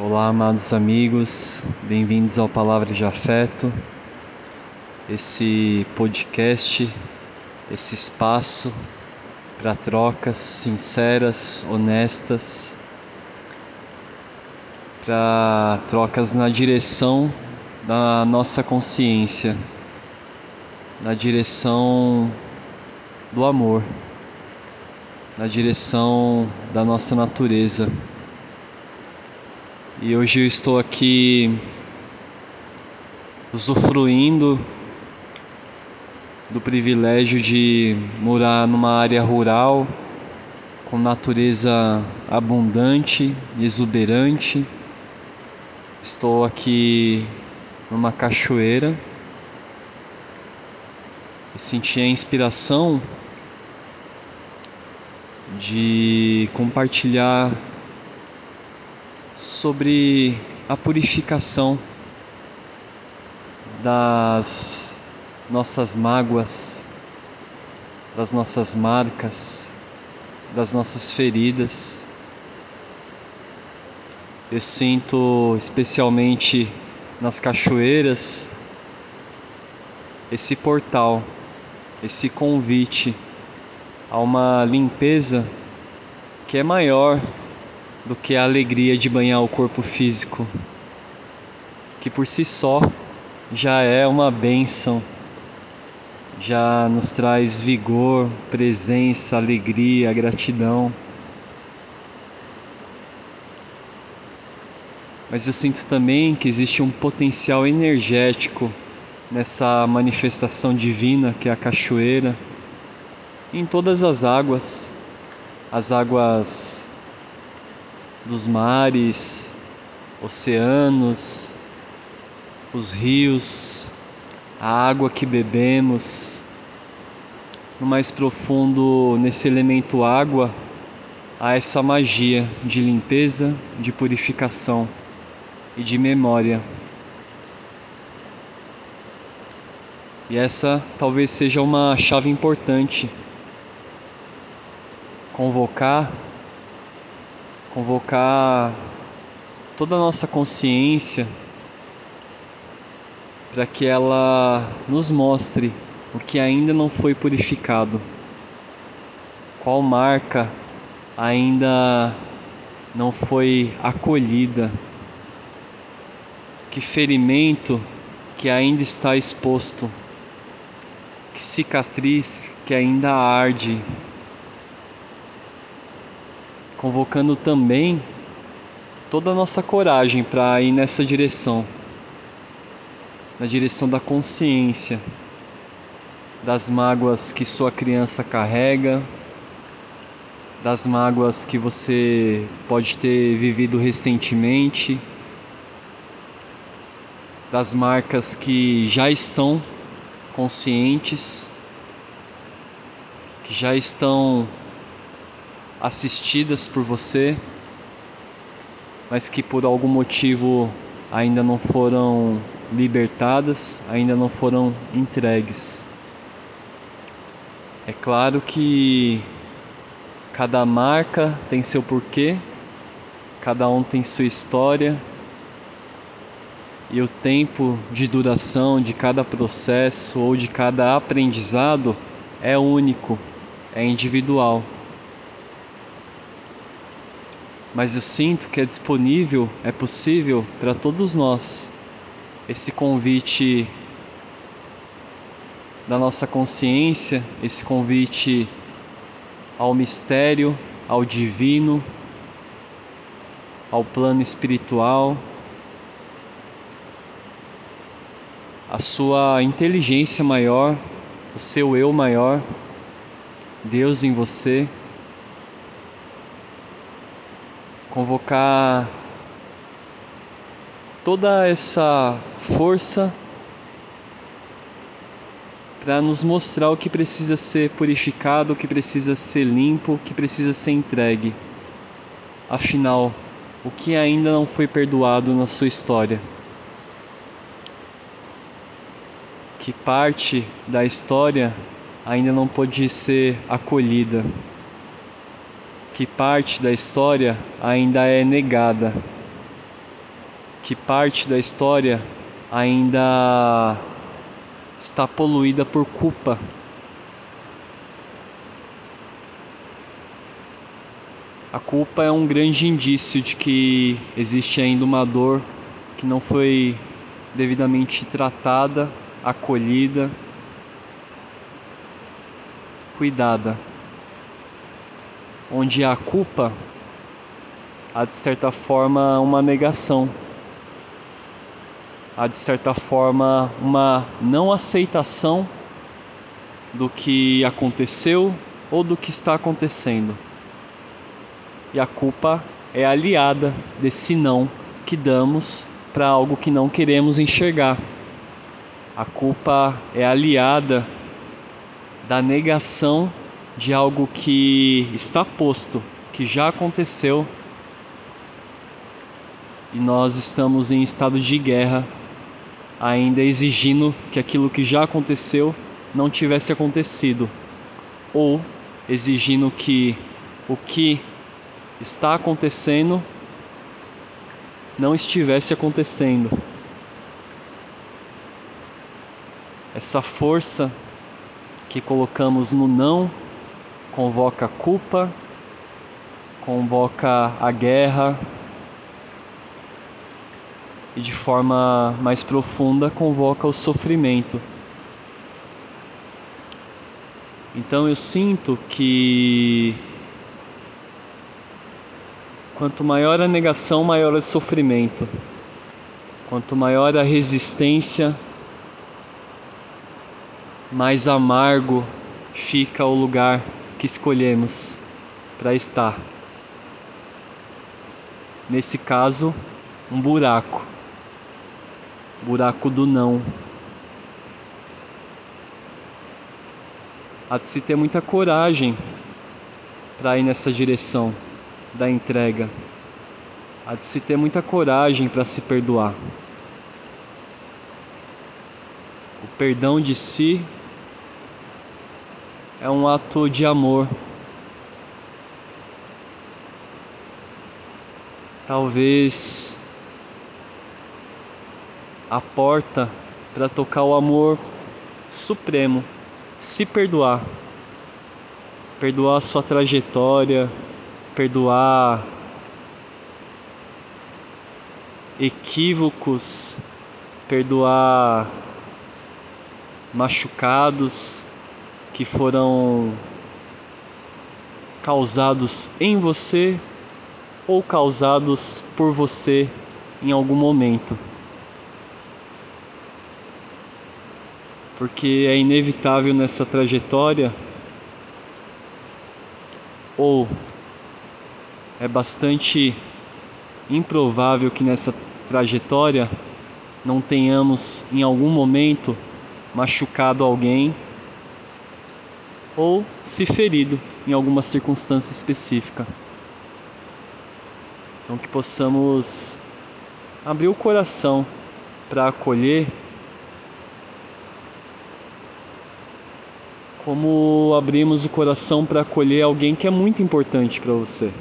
Olá, amados amigos, bem-vindos ao Palavra de Afeto, esse podcast, esse espaço para trocas sinceras, honestas, para trocas na direção da nossa consciência, na direção do amor, na direção da nossa natureza. E hoje eu estou aqui usufruindo do privilégio de morar numa área rural com natureza abundante e exuberante. Estou aqui numa cachoeira e senti a inspiração de compartilhar sobre a purificação das nossas mágoas, das nossas marcas, das nossas feridas. Eu sinto especialmente nas cachoeiras esse portal, esse convite a uma limpeza que é maior do que a alegria de banhar o corpo físico, que por si só já é uma bênção, já nos traz vigor, presença, alegria, gratidão. Mas eu sinto também que existe um potencial energético nessa manifestação divina que é a cachoeira, em todas as águas, as águas dos mares, oceanos, os rios, a água que bebemos. No mais profundo, nesse elemento água, há essa magia de limpeza, de purificação e de memória. E essa talvez seja uma chave importante. Convocar convocar toda a nossa consciência para que ela nos mostre o que ainda não foi purificado, qual marca ainda não foi acolhida, que ferimento que ainda está exposto, que cicatriz que ainda arde convocando também toda a nossa coragem para ir nessa direção. Na direção da consciência, das mágoas que sua criança carrega, das mágoas que você pode ter vivido recentemente, das marcas que já estão conscientes, que já estão assistidas por você, mas que por algum motivo ainda não foram libertadas, ainda não foram entregues. É claro que cada marca tem seu porquê, cada um tem sua história, e o tempo de duração de cada processo ou de cada aprendizado é único, é individual mas eu sinto que é disponível, é possível para todos nós esse convite da nossa consciência, esse convite ao mistério, ao divino, ao plano espiritual, a sua inteligência maior, o seu eu maior, Deus em você. Convocar toda essa força para nos mostrar o que precisa ser purificado, o que precisa ser limpo, o que precisa ser entregue. Afinal, o que ainda não foi perdoado na sua história? Que parte da história ainda não pode ser acolhida? Que parte da história ainda é negada. que parte da história ainda está poluída por culpa. A culpa é um grande indício de que existe ainda uma dor que não foi devidamente tratada, acolhida, cuidada. Onde há culpa, há de certa forma uma negação, há de certa forma uma não aceitação do que aconteceu ou do que está acontecendo. E a culpa é aliada desse não que damos para algo que não queremos enxergar. A culpa é aliada da negação de algo que está posto, que já aconteceu, e nós estamos em estado de guerra, ainda exigindo que aquilo que já aconteceu não tivesse acontecido, ou exigindo que o que está acontecendo não estivesse acontecendo. Essa força que colocamos no não convoca a culpa, convoca a guerra e de forma mais profunda convoca o sofrimento. Então eu sinto que quanto maior a negação, maior o sofrimento. Quanto maior a resistência, mais amargo fica o lugar que escolhemos para estar. Nesse caso, um buraco. Buraco do não. Há de se ter muita coragem para ir nessa direção da entrega. Há de se ter muita coragem para se perdoar. O perdão de si é um ato de amor. Talvez a porta para tocar o amor supremo, se perdoar. Perdoar sua trajetória, perdoar equívocos, perdoar machucados, que foram causados em você ou causados por você em algum momento. Porque é inevitável nessa trajetória, ou é bastante improvável que nessa trajetória não tenhamos em algum momento machucado alguém ou se ferido em alguma circunstância específica. Então, que possamos abrir o coração para acolher, como abrimos o coração para acolher alguém que é muito importante para você.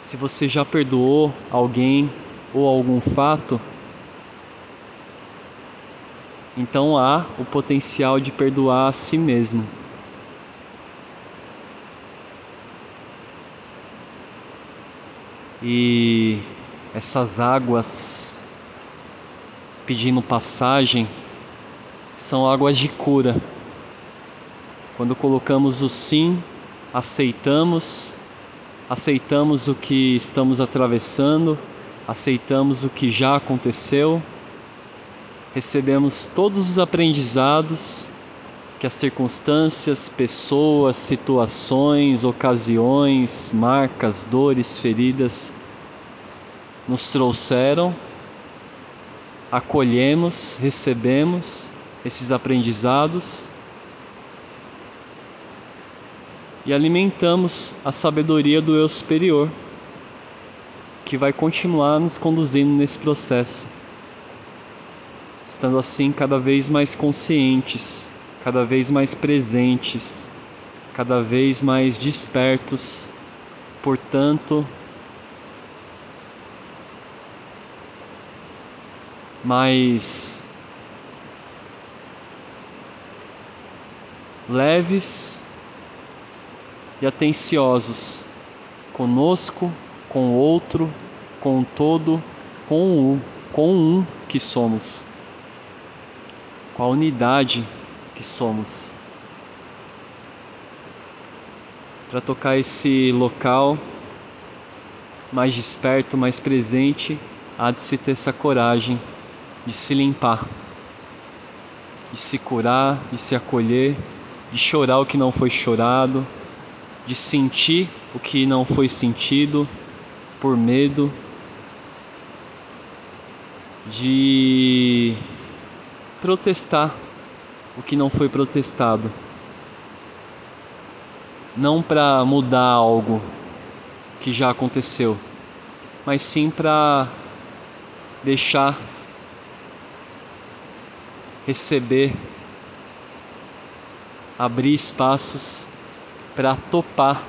Se você já perdoou alguém ou algum fato, então há o potencial de perdoar a si mesmo. E essas águas pedindo passagem são águas de cura. Quando colocamos o sim, aceitamos, aceitamos o que estamos atravessando, aceitamos o que já aconteceu recebemos todos os aprendizados que as circunstâncias, pessoas, situações, ocasiões, marcas, dores, feridas nos trouxeram, acolhemos, recebemos esses aprendizados e alimentamos a sabedoria do eu superior, que vai continuar nos conduzindo nesse processo estando assim cada vez mais conscientes, cada vez mais presentes, cada vez mais despertos, portanto, mais leves e atenciosos conosco, com o outro, com o todo, com o com um que somos, com a unidade que somos. Para tocar esse local mais desperto, mais presente, há de se ter essa coragem de se limpar, de se curar, de se acolher, de chorar o que não foi chorado, de sentir o que não foi sentido por medo, de protestar o que não foi protestado. Não para mudar algo que já aconteceu, mas sim para deixar receber, abrir espaços para topar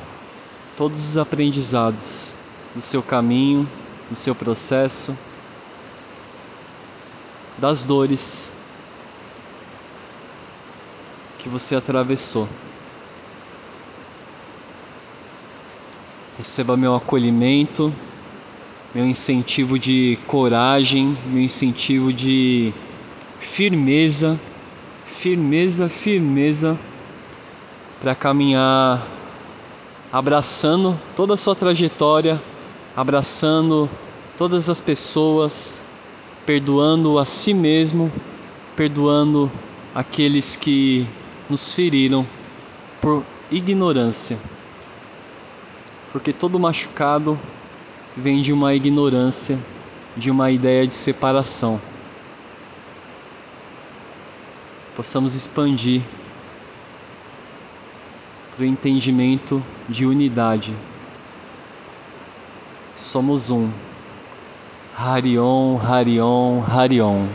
todos os aprendizados do seu caminho, do seu processo das dores que você atravessou. Receba meu acolhimento, meu incentivo de coragem, meu incentivo de firmeza, firmeza, firmeza para caminhar abraçando toda a sua trajetória, abraçando todas as pessoas perdoando a si mesmo, perdoando aqueles que nos feriram por ignorância. Porque todo machucado vem de uma ignorância, de uma ideia de separação. Possamos expandir para o entendimento de unidade. Somos um. Harion, Harion, Harion.